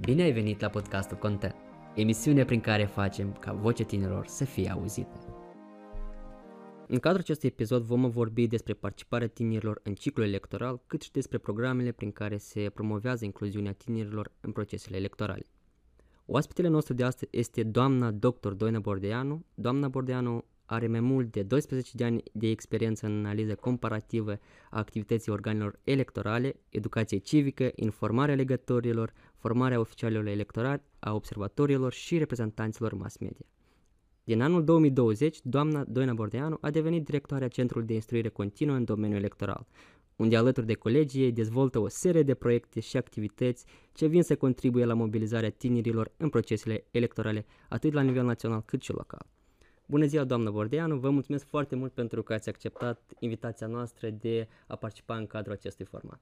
Bine ai venit la podcastul Content, emisiune prin care facem ca vocea tinerilor să fie auzită. În cadrul acestui episod vom vorbi despre participarea tinerilor în ciclul electoral, cât și despre programele prin care se promovează incluziunea tinerilor în procesele electorale. Oaspetele nostru de astăzi este doamna dr. Doina Bordeanu. Doamna Bordeanu are mai mult de 12 de ani de experiență în analiză comparativă a activității organelor electorale, educație civică, informarea legătorilor, formarea oficialilor electorali, a observatorilor și reprezentanților mass media. Din anul 2020, doamna Doina Bordeanu a devenit directoarea Centrului de Instruire Continuă în domeniul electoral, unde alături de colegii ei dezvoltă o serie de proiecte și activități ce vin să contribuie la mobilizarea tinerilor în procesele electorale, atât la nivel național cât și local. Bună ziua, doamnă Bordeanu, vă mulțumesc foarte mult pentru că ați acceptat invitația noastră de a participa în cadrul acestui format.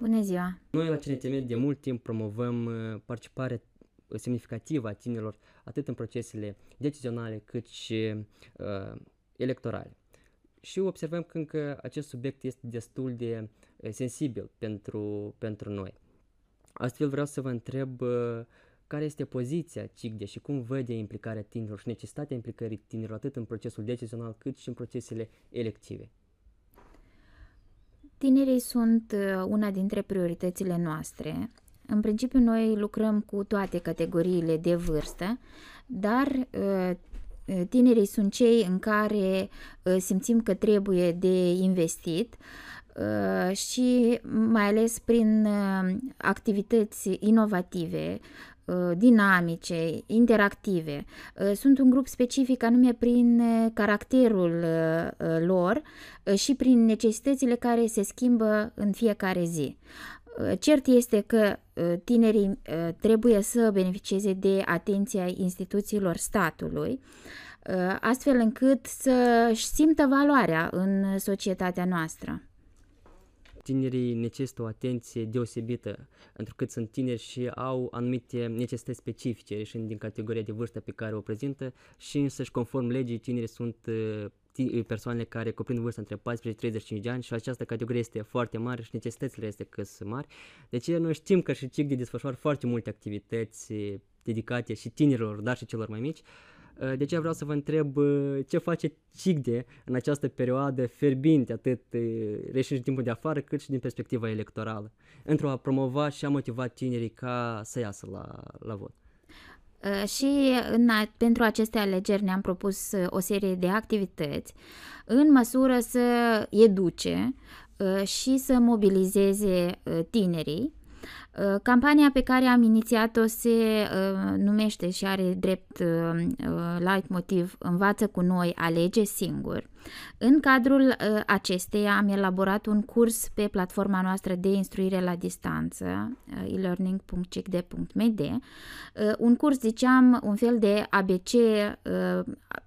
Bună ziua! Noi la CNTM de mult timp promovăm uh, participarea semnificativă a tinerilor atât în procesele decizionale cât și uh, electorale. Și observăm că încă acest subiect este destul de uh, sensibil pentru, pentru noi. Astfel vreau să vă întreb uh, care este poziția CICDE și cum vede implicarea tinerilor și necesitatea implicării tinerilor atât în procesul decizional cât și în procesele elective. Tinerii sunt uh, una dintre prioritățile noastre. În principiu, noi lucrăm cu toate categoriile de vârstă, dar uh, tinerii sunt cei în care uh, simțim că trebuie de investit și mai ales prin activități inovative, dinamice, interactive. Sunt un grup specific anume prin caracterul lor și prin necesitățile care se schimbă în fiecare zi. Cert este că tinerii trebuie să beneficieze de atenția instituțiilor statului, astfel încât să-și simtă valoarea în societatea noastră tinerii necesită o atenție deosebită, pentru că sunt tineri și au anumite necesități specifice, ieșind din categoria de vârstă pe care o prezintă și însăși conform legii tinerii sunt uh, persoanele care cuprind vârsta între 14 și 35 de ani și această categorie este foarte mare și necesitățile este că sunt mari. Deci noi știm că și CIC de desfășoară foarte multe activități dedicate și tinerilor, dar și celor mai mici. Uh, de ce vreau să vă întreb uh, ce face CIGDE în această perioadă ferbinte, atât uh, reșind timpul de afară, cât și din perspectiva electorală, într-o a promova și a motiva tinerii ca să iasă la, la vot. Și în, pentru aceste alegeri ne-am propus o serie de activități în măsură să educe și să mobilizeze tinerii Uh, campania pe care am inițiat-o se uh, numește și are drept uh, light motiv Învață cu noi, alege singur. În cadrul uh, acesteia am elaborat un curs pe platforma noastră de instruire la distanță, uh, e-learning.cicd.md, uh, un curs, ziceam, un fel de ABC uh,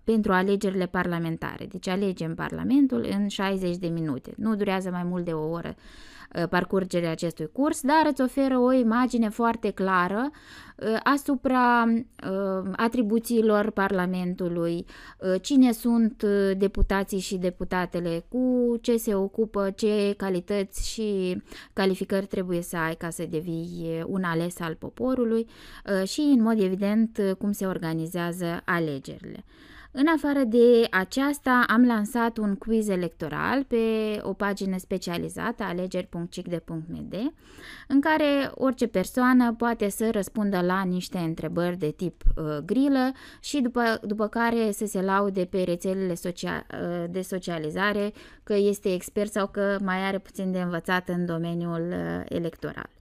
pentru alegerile parlamentare. Deci alegem Parlamentul în 60 de minute. Nu durează mai mult de o oră Uh, parcurgerea acestui curs, dar îți oferă o imagine foarte clară uh, asupra uh, atribuțiilor Parlamentului, cine sunt deputații și deputatele, cu ce se ocupă, ce calități și calificări trebuie să ai ca să devii un ales al poporului? Și, în mod evident, cum se organizează alegerile. În afară de aceasta, am lansat un quiz electoral pe o pagină specializată, alegeri.cicde.md, în care orice persoană poate să răspundă la niște întrebări de tip uh, grilă și după, după care să se laude pe rețelele socia- uh, de socializare că este expert sau că mai are puțin de învățat în domeniul uh, electoral.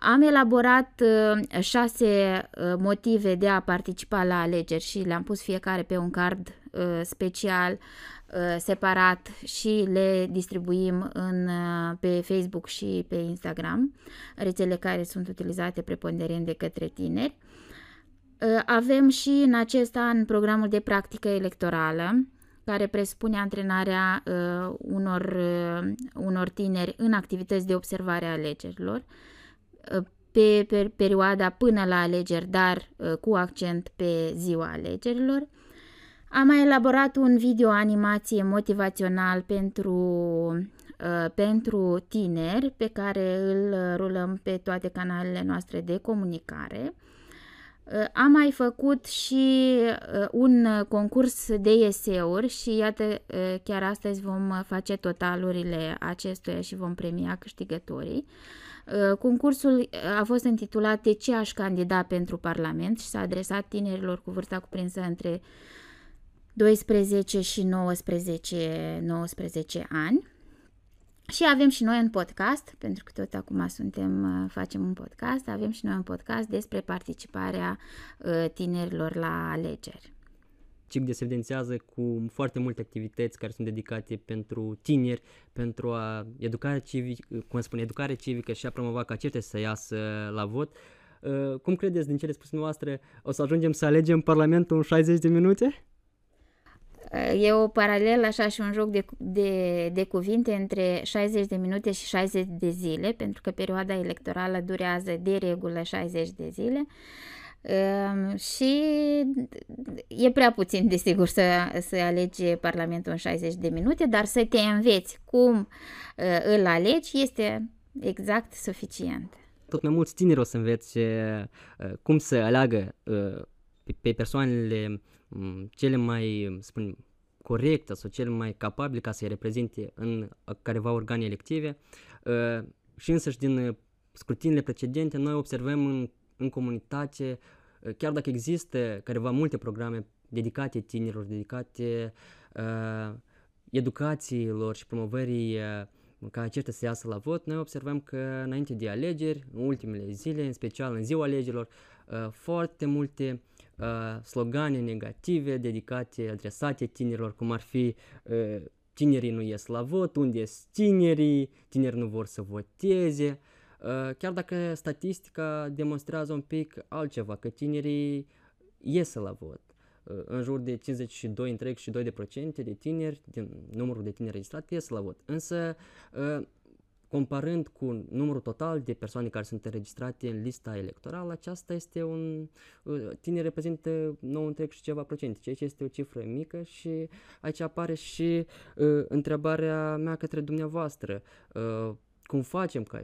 Am elaborat uh, șase uh, motive de a participa la alegeri și le-am pus fiecare pe un card uh, special, separat și le distribuim în, pe Facebook și pe Instagram, rețele care sunt utilizate preponderent de către tineri. Avem și în acest an programul de practică electorală, care presupune antrenarea uh, unor, uh, unor tineri în activități de observare a alegerilor pe, pe perioada până la alegeri, dar uh, cu accent pe ziua alegerilor. Am mai elaborat un video animație motivațional pentru uh, pentru tineri pe care îl rulăm pe toate canalele noastre de comunicare. Uh, am mai făcut și uh, un concurs de eseuri și iată, chiar astăzi vom face totalurile acestuia și vom premia câștigătorii. Concursul a fost intitulat De ce aș candida pentru Parlament și s-a adresat tinerilor cu vârsta cuprinsă între 12 și 19, 19 ani. Și avem și noi un podcast, pentru că tot acum suntem, uh, facem un podcast, avem și noi un podcast despre participarea uh, tinerilor la alegeri. CICDE se evidențiază cu foarte multe activități care sunt dedicate pentru tineri, pentru a educare civică, cum spune, educare civică și a promova ca aceștia să iasă la vot. Uh, cum credeți din cele spuse noastre, o să ajungem să alegem Parlamentul în 60 de minute? E o paralelă așa și un joc de, de, de cuvinte între 60 de minute și 60 de zile, pentru că perioada electorală durează de regulă 60 de zile. Um, și e prea puțin, desigur, să, să alegi Parlamentul în 60 de minute, dar să te înveți cum uh, îl alegi este exact suficient. Tot mai mulți tineri o să înveți uh, cum să aleagă uh, pe, pe persoanele um, cele mai, spun, corectă sau cel mai capabil ca să-i reprezinte în careva organe elective uh, și însăși din uh, scrutinile precedente noi observăm în, în comunitate, uh, chiar dacă există careva multe programe dedicate tinerilor, dedicate uh, educațiilor și promovării uh, ca aceștia să iasă la vot, noi observăm că înainte de alegeri, în ultimele zile, în special în ziua alegerilor, uh, foarte multe uh, slogane negative dedicate, adresate tinerilor, cum ar fi uh, tinerii nu ies la vot, unde sunt tinerii, tinerii nu vor să voteze, uh, chiar dacă statistica demonstrează un pic altceva, că tinerii ies la vot. Uh, în jur de 52 întreg și 2 de procente de tineri, din numărul de tineri registrate, ies la vot. Însă, uh, comparând cu numărul total de persoane care sunt înregistrate în lista electorală, aceasta este un... Uh, tine reprezintă 9 întreg și ceva procente, ceea ce este o cifră mică și aici apare și uh, întrebarea mea către dumneavoastră. Uh, cum facem ca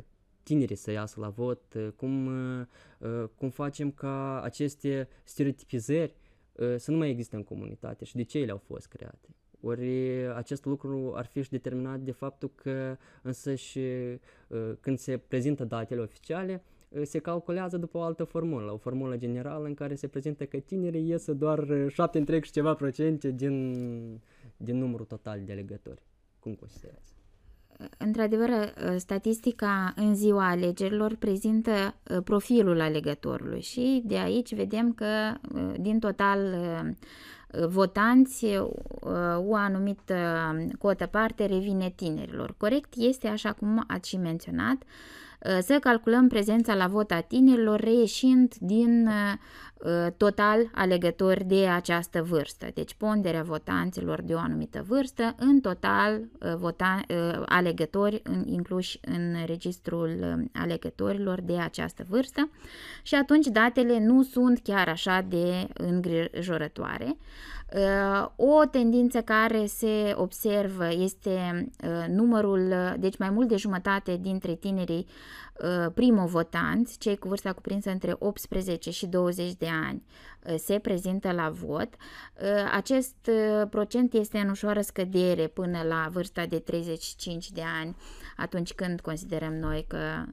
tinerii să iasă la vot, uh, cum, uh, uh, cum facem ca aceste stereotipizări uh, să nu mai există în comunitate și de ce ele au fost create. Ori acest lucru ar fi și determinat de faptul că însă și uh, când se prezintă datele oficiale, uh, se calculează după o altă formulă, o formulă generală în care se prezintă că tinerii iesă doar 7 uh, întreg și ceva procente din, din numărul total de alegători. Cum considerați? Într-adevăr, statistica în ziua alegerilor prezintă profilul alegătorului și de aici vedem că din total votanți, o anumită cotă parte revine tinerilor. Corect este, așa cum ați și menționat, să calculăm prezența la vot a tinerilor reieșind din Uh, total alegători de această vârstă. Deci ponderea votanților de o anumită vârstă, în total uh, vota, uh, alegători incluși în registrul alegătorilor de această vârstă și atunci datele nu sunt chiar așa de îngrijorătoare. O tendință care se observă este numărul, deci mai mult de jumătate dintre tinerii primovotanți, cei cu vârsta cuprinsă între 18 și 20 de ani uh, se prezintă la vot. Uh, acest uh, procent este în ușoară scădere până la vârsta de 35 de ani, atunci când considerăm noi că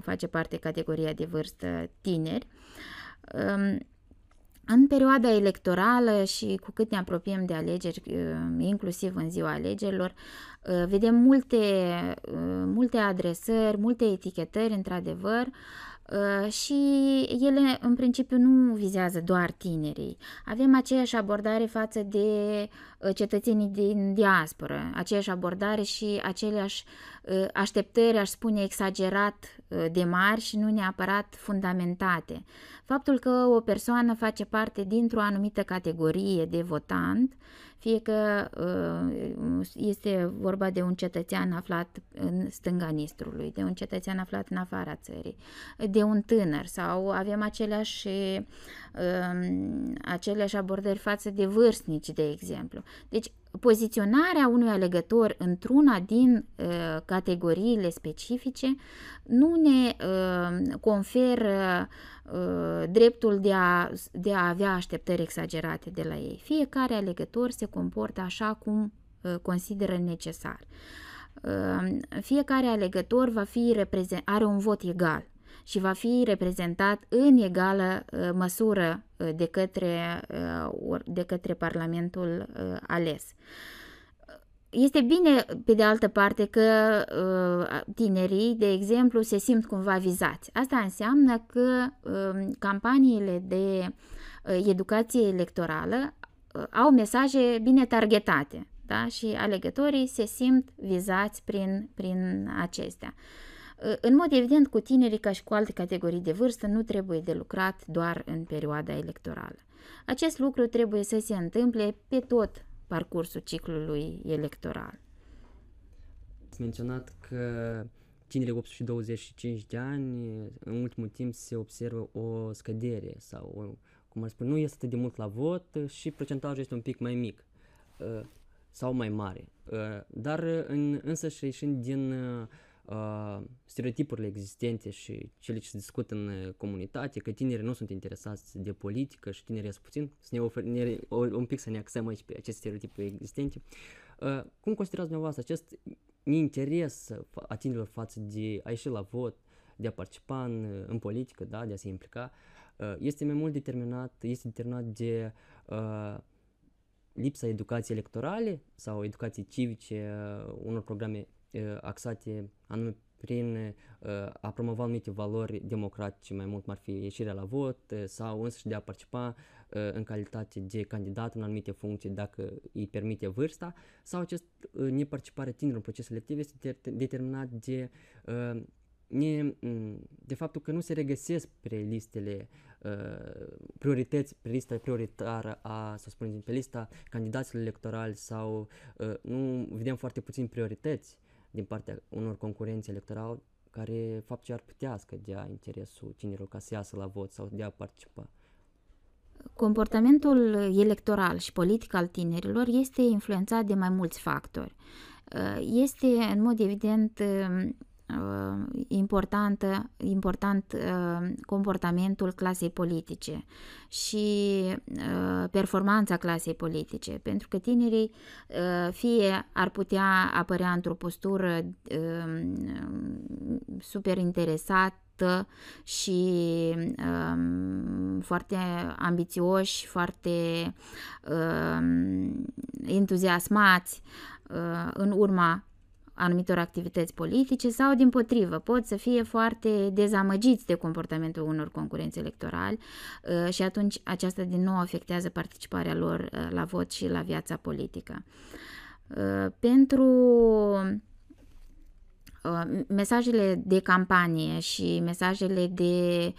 face parte categoria de vârstă tineri. Um, în perioada electorală și cu cât ne apropiem de alegeri, inclusiv în ziua alegerilor, vedem multe, multe adresări, multe etichetări, într-adevăr, Uh, și ele în principiu nu vizează doar tinerii. Avem aceeași abordare față de uh, cetățenii din diasporă, aceeași abordare și aceleași uh, așteptări, aș spune, exagerat de mari și nu neapărat fundamentate. Faptul că o persoană face parte dintr-o anumită categorie de votant fie că uh, este vorba de un cetățean aflat în stânga Nistrului, de un cetățean aflat în afara țării, de un tânăr sau avem aceleași, um, aceleași abordări față de vârstnici, de exemplu. Deci poziționarea unui alegător într-una din uh, categoriile specifice nu ne uh, conferă uh, dreptul de a, de a avea așteptări exagerate de la ei. Fiecare alegător se comportă așa cum uh, consideră necesar. Uh, fiecare alegător va fi reprezent, are un vot egal și va fi reprezentat în egală uh, măsură uh, de către, uh, de către Parlamentul ales. Este bine, pe de altă parte, că tinerii, de exemplu, se simt cumva vizați. Asta înseamnă că campaniile de educație electorală au mesaje bine targetate da? și alegătorii se simt vizați prin, prin acestea. În mod evident, cu tinerii ca și cu alte categorii de vârstă nu trebuie de lucrat doar în perioada electorală. Acest lucru trebuie să se întâmple pe tot parcursul ciclului electoral. Ați menționat că tinerii 8 și 25 de ani, în ultimul timp se observă o scădere sau, cum ar spune, nu este de mult la vot și procentajul este un pic mai mic uh, sau mai mare. Uh, dar în, însă și ieșind din uh, stereotipurile existente și cele ce se discută în uh, comunitate, că tinerii nu sunt interesați de politică și tinerii sunt puțin, să ne ofer, ne, un pic să ne axăm aici pe aceste stereotipuri existente. Uh, cum considerați dumneavoastră acest interes a tinerilor față de a ieși la vot, de a participa în, în politică, da, de a se implica, uh, este mai mult determinat, este determinat de uh, lipsa educației electorale sau educației civice, uh, unor programe axate anume prin a promova anumite valori democratice, mai mult ar fi ieșirea la vot sau însă de a participa în calitate de candidat în anumite funcții dacă îi permite vârsta sau acest neparticipare tinerilor în procesul electiv este determinat de ne, de faptul că nu se regăsesc pe listele uh, priorități, pe lista prioritară a, să spunem, pe lista candidaților electorali sau uh, nu vedem foarte puțin priorități din partea unor concurenți electorali care fapt ce ar putea scădea interesul tinerilor ca să iasă la vot sau de a participa. Comportamentul electoral și politic al tinerilor este influențat de mai mulți factori. Este, în mod evident, Uh, importantă, important uh, comportamentul clasei politice și uh, performanța clasei politice, pentru că tinerii fie ar putea apărea într-o postură super interesată și um, foarte ambițioși, foarte um, entuziasmați uh, în urma anumitor activități politice sau, din potrivă, pot să fie foarte dezamăgiți de comportamentul unor concurenți electorali uh, și atunci aceasta din nou afectează participarea lor uh, la vot și la viața politică. Uh, pentru Uh, mesajele de campanie și mesajele de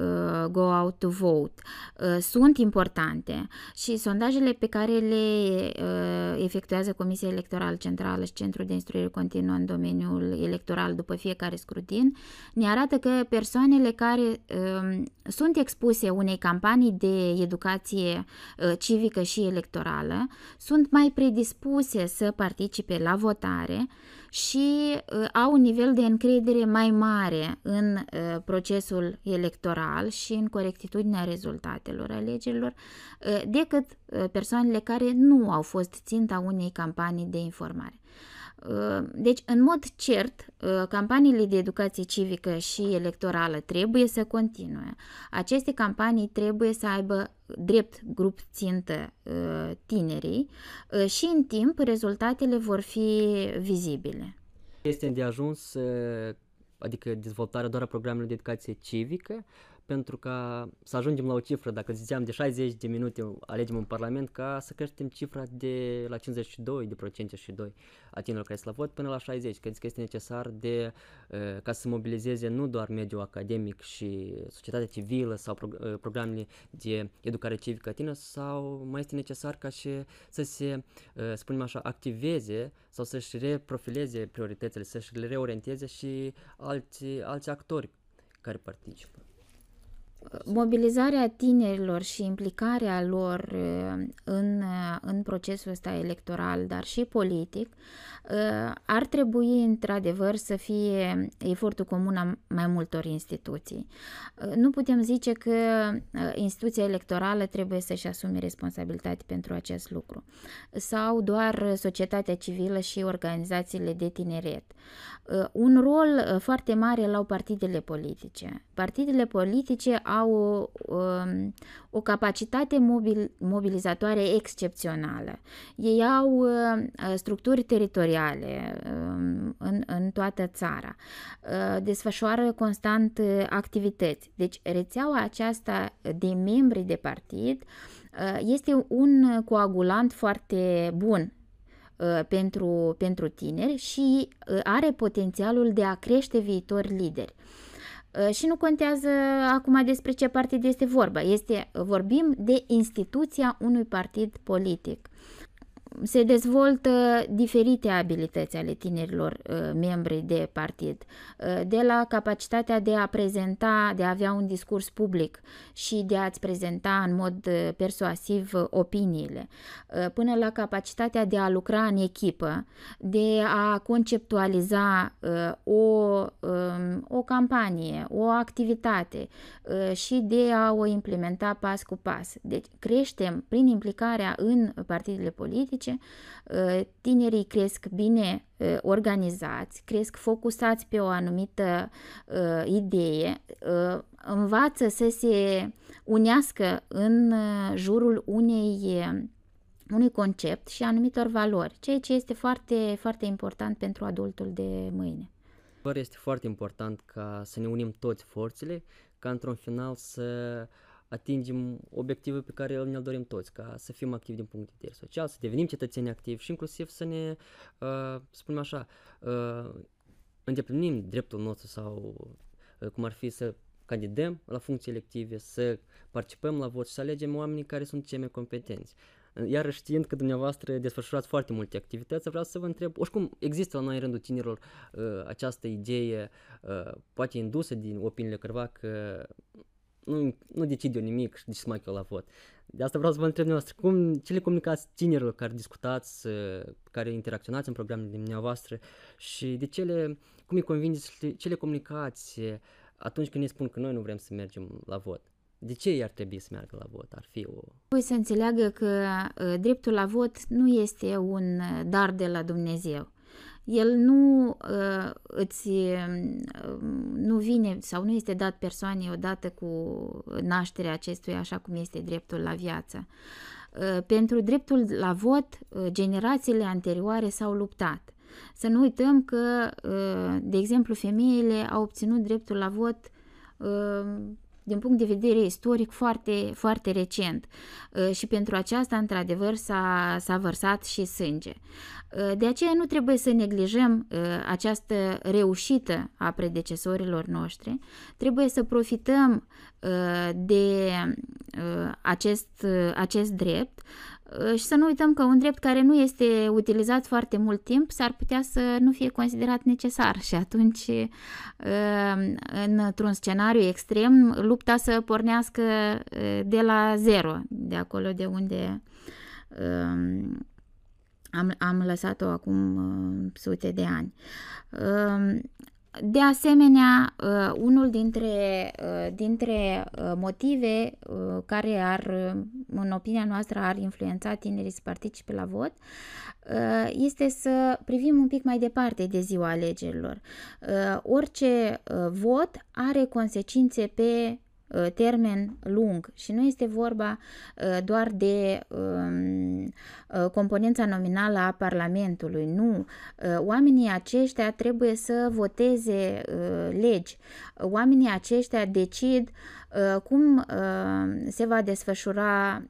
uh, go out to vote uh, sunt importante și sondajele pe care le uh, efectuează Comisia Electorală Centrală și Centrul de Instruire Continuă în domeniul electoral după fiecare scrutin ne arată că persoanele care uh, sunt expuse unei campanii de educație uh, civică și electorală sunt mai predispuse să participe la votare și uh, au un nivel de încredere mai mare în uh, procesul electoral și în corectitudinea rezultatelor alegerilor uh, decât uh, persoanele care nu au fost ținta unei campanii de informare. Uh, deci, în mod cert, uh, campaniile de educație civică și electorală trebuie să continue. Aceste campanii trebuie să aibă drept grup țintă uh, tinerii și în timp rezultatele vor fi vizibile. Este de ajuns, adică dezvoltarea doar a programelor de educație civică, pentru ca să ajungem la o cifră, dacă ziceam de 60 de minute alegem în Parlament, ca să creștem cifra de la 52 de procente și 2 a tinerilor care sunt la vot până la 60. Credeți că este necesar de, ca să mobilizeze nu doar mediul academic și societatea civilă sau pro, programele de educare civică tină, sau mai este necesar ca și să se, spunem așa, activeze sau să-și reprofileze prioritățile, să-și le reorienteze și alți, alți actori care participă. Mobilizarea tinerilor și implicarea lor uh, în, uh, în procesul ăsta electoral, dar și politic, uh, ar trebui într-adevăr să fie efortul comun a mai multor instituții. Nu putem zice că instituția electorală trebuie să-și asume responsabilitate pentru acest lucru sau doar societatea civilă și organizațiile de tineret. Un rol foarte mare l-au partidele politice. Partidele politice au o, um, o capacitate mobil, mobilizatoare excepțională. Ei au uh, structuri teritoriale um, în, în toată țara, uh, desfășoară constant uh, activități. Deci rețeaua aceasta de membri de partid este un coagulant foarte bun pentru, pentru tineri și are potențialul de a crește viitori lideri. Uh, și nu contează acum despre ce partid este vorba. Este, vorbim de instituția unui partid politic se dezvoltă diferite abilități ale tinerilor uh, membri de partid, uh, de la capacitatea de a prezenta, de a avea un discurs public și de a-ți prezenta în mod uh, persuasiv opiniile, până la capacitatea de a lucra în echipă, de a conceptualiza o, um, o campanie, o activitate și de a o implementa pas cu pas. Deci creștem prin implicarea în partidele politice politice, uh, tinerii cresc bine uh, organizați, cresc focusați pe o anumită uh, idee, învață să se unească în jurul unei unui concept și anumitor valori, ceea ce este foarte, foarte important pentru adultul de mâine. Este foarte important ca să ne unim toți forțele, ca într-un final să atingem obiectivul pe care ne-l dorim toți, ca să fim activi din punct de vedere social, să devenim cetățeni activi și inclusiv să ne, uh, spunem așa, uh, îndeplinim dreptul nostru sau uh, cum ar fi să candidăm la funcții elective, să participăm la vot și să alegem oamenii care sunt cei mai competenți. Iar știind că dumneavoastră desfășurați foarte multe activități, vreau să vă întreb, oricum există la noi în rândul tinerilor uh, această idee, uh, poate indusă din opiniile cârva, că nu, nu decid eu nimic și deci mai eu la vot. De asta vreau să vă întreb dumneavoastră, cum, ce le comunicați tinerilor care discutați, care interacționați în programele dumneavoastră și de ce le, cum îi convingeți, ce le comunicați atunci când ne spun că noi nu vrem să mergem la vot? De ce i-ar trebui să meargă la vot? Ar fi o... Păi să înțeleagă că uh, dreptul la vot nu este un uh, dar de la Dumnezeu el nu uh, îți uh, nu vine sau nu este dat persoanei odată cu nașterea acestuia așa cum este dreptul la viață. Uh, pentru dreptul la vot, uh, generațiile anterioare s-au luptat. Să nu uităm că, uh, de exemplu, femeile au obținut dreptul la vot uh, din punct de vedere istoric foarte, foarte recent uh, și pentru aceasta, într-adevăr, s-a, s-a vărsat și sânge. Uh, de aceea nu trebuie să neglijăm uh, această reușită a predecesorilor noștri, trebuie să profităm de acest, acest drept și să nu uităm că un drept care nu este utilizat foarte mult timp s-ar putea să nu fie considerat necesar și atunci într-un scenariu extrem lupta să pornească de la zero, de acolo de unde am, am lăsat-o acum uh, sute de ani. Uh, de asemenea, uh, unul dintre, uh, dintre uh, motive uh, care ar, în opinia noastră, ar influența tinerii să participe la vot uh, este să privim un pic mai departe de ziua alegerilor. Uh, orice vot are consecințe pe Uh, termen lung și nu este vorba uh, doar de um, uh, componența nominală a Parlamentului, nu. Oamenii aceștia trebuie să voteze legi. Oamenii aceștia decid cum se va desfășura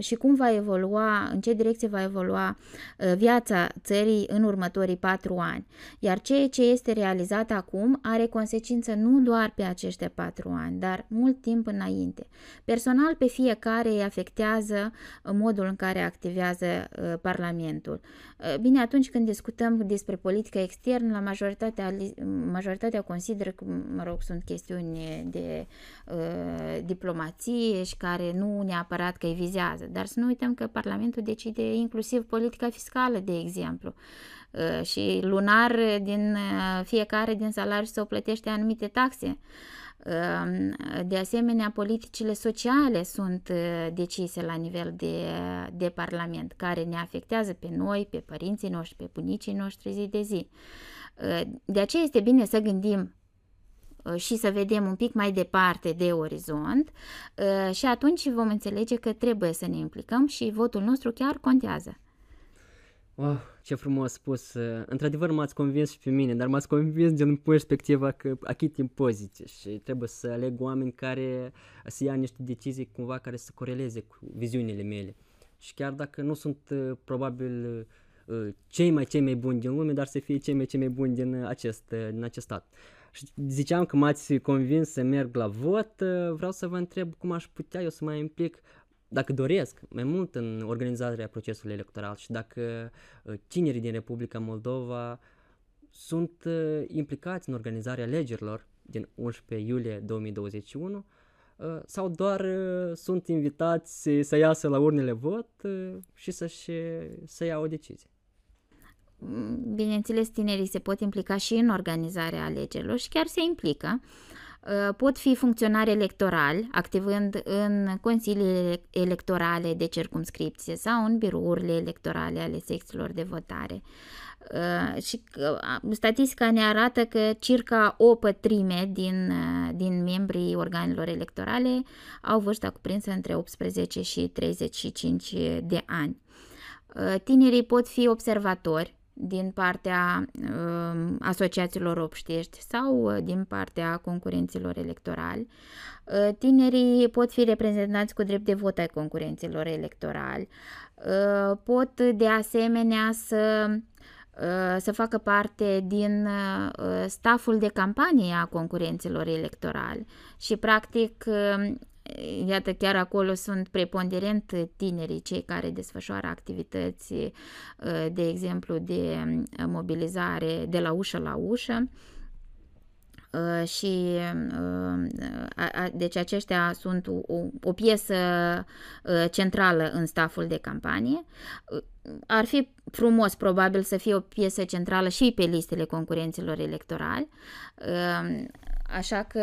și cum va evolua, în ce direcție va evolua uh, viața țării în următorii patru ani. Iar ceea ce este realizat acum are consecință nu doar pe aceștia patru ani, dar mult timp înainte. Personal pe fiecare îi afectează modul în care activează uh, Parlamentul. Uh, bine, atunci când discutăm despre politică externă, la majoritatea, majoritatea consideră că, mă rog, sunt chestiuni de uh, diplomație și care nu neapărat că îi vizează, dar să nu uităm că Parlamentul decide inclusiv politica fiscală, de exemplu. Uh, și lunar din uh, fiecare din salariu se o plătește anumite taxe. Uh, de asemenea, politicile sociale sunt decise la nivel de, de Parlament, care ne afectează pe noi, pe părinții noștri, pe bunicii noștri zi de zi. De aceea este bine să gândim și să vedem un pic mai departe de orizont și atunci vom înțelege că trebuie să ne implicăm și votul nostru chiar contează. Oh, ce frumos spus. Într-adevăr m-ați convins și pe mine, dar m-ați convins din perspectiva că achit impozite și trebuie să aleg oameni care să ia niște decizii cumva care să coreleze cu viziunile mele. Și chiar dacă nu sunt uh, probabil uh, cei mai cei mai buni din lume, dar să fie cei mai cei mai buni din acest, uh, din acest stat. Și ziceam că m-ați convins să merg la vot, vreau să vă întreb cum aș putea eu să mă implic dacă doresc mai mult în organizarea procesului electoral și dacă uh, tinerii din Republica Moldova sunt uh, implicați în organizarea alegerilor din 11 iulie 2021 uh, sau doar sunt invitați să iasă la urnele vot și să-și, să ia o decizie. Bineînțeles, tinerii se pot implica și în organizarea alegerilor și chiar se implică. Uh, pot fi funcționari electorali, activând în consiliile electorale de circumscripție sau în birourile electorale ale secțiilor de votare. Uh, și uh, statistica ne arată că circa o pătrime din, din membrii organelor electorale au vârsta cuprinsă între 18 și 35 de ani. Tinerii pot fi observatori din partea uh, asociațiilor obștești sau uh, din partea concurenților electorali. Uh, tinerii pot fi reprezentați cu drept de vot ai concurenților electorali. Uh, pot de asemenea să uh, să facă parte din uh, staful de campanie a concurenților electorali și practic Iată, chiar acolo sunt preponderent tinerii, cei care desfășoară activități, uh, de exemplu, de uh, mobilizare de la ușă la ușă. Uh, și deci aceștia sunt o, o piesă centrală în staful de campanie. Ar fi frumos probabil să fie o piesă centrală și pe listele concurenților electorali. Așa că,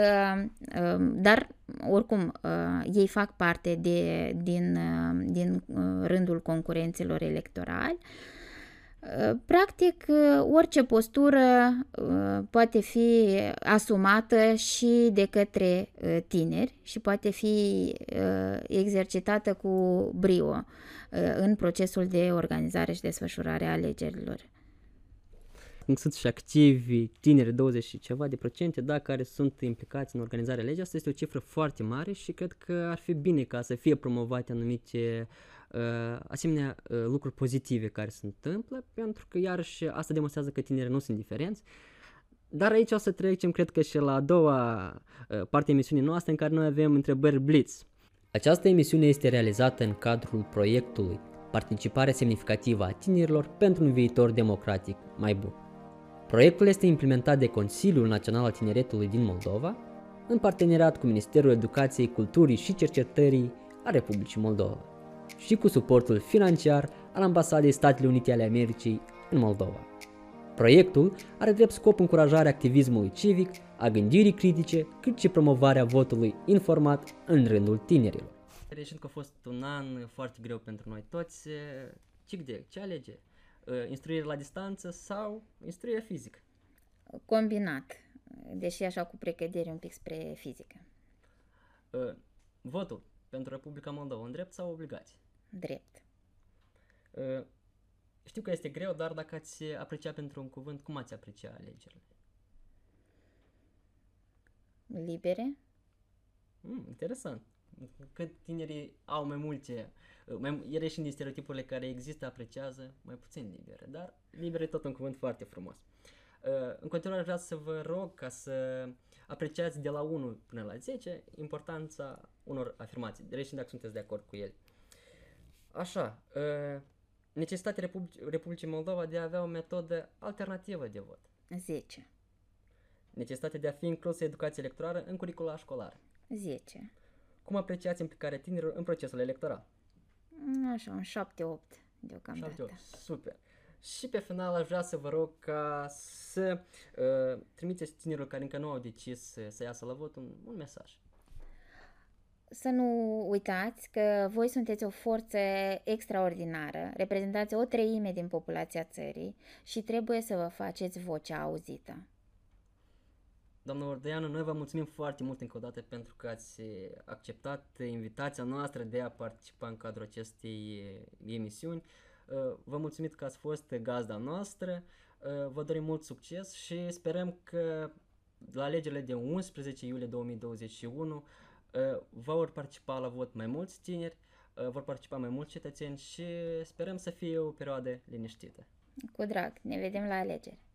um, dar oricum, uh, ei fac parte de, din, uh, din uh, rândul concurenților electorali. Practic, orice postură poate fi asumată și de către tineri și poate fi exercitată cu brio în procesul de organizare și desfășurare a alegerilor sunt și activi, tineri, 20 și ceva de procente, da, care sunt implicați în organizarea legii. Asta este o cifră foarte mare și cred că ar fi bine ca să fie promovate anumite uh, asemenea uh, lucruri pozitive care se întâmplă, pentru că iarăși asta demonstrează că tinerii nu sunt diferenți. Dar aici o să trecem, cred că și la a doua uh, parte a emisiunii noastre în care noi avem întrebări blitz. Această emisiune este realizată în cadrul proiectului Participare semnificativă a tinerilor pentru un viitor democratic mai bun. Proiectul este implementat de Consiliul Național al Tineretului din Moldova, în parteneriat cu Ministerul Educației, Culturii și Cercetării a Republicii Moldova și cu suportul financiar al Ambasadei Statele Unite ale Americii în Moldova. Proiectul are drept scop încurajarea activismului civic, a gândirii critice, cât și promovarea votului informat în rândul tinerilor. Reșind că a fost un an foarte greu pentru noi toți, ce, ce alege? Uh, instruire la distanță sau instruire fizică? Combinat, deși așa cu precădere un pic spre fizică. Uh, votul pentru Republica Moldova, în drept sau obligație? Drept. Uh, știu că este greu, dar dacă ați aprecia pentru un cuvânt, cum ați aprecia alegerile? Libere. Mm, interesant. Cât tinerii au mai multe, mai, ele și din stereotipurile care există, apreciază mai puțin libere, dar liber e tot un cuvânt foarte frumos. În continuare vreau să vă rog ca să apreciați de la 1 până la 10 importanța unor afirmații, deci dacă sunteți de acord cu ele. Așa, necesitatea Republic- Republicii Moldova de a avea o metodă alternativă de vot. 10. Necesitatea de a fi inclusă educația electorală în curicula școlară. 10. Cum apreciați implicarea tinerilor în procesul electoral? Așa, un 7-8 deocamdată. 7-8, super. Și pe final aș vrea să vă rog ca să uh, trimiteți tinerilor care încă nu au decis să, să iasă la vot un, un mesaj. Să nu uitați că voi sunteți o forță extraordinară, reprezentați o treime din populația țării și trebuie să vă faceți vocea auzită. Doamna Ordeanu, noi vă mulțumim foarte mult încă o dată pentru că ați acceptat invitația noastră de a participa în cadrul acestei emisiuni. Vă mulțumim că ați fost gazda noastră, vă dorim mult succes și sperăm că la alegerile de 11 iulie 2021 vor participa la vot mai mulți tineri, vor participa mai mulți cetățeni și sperăm să fie o perioadă liniștită. Cu drag, ne vedem la alegeri!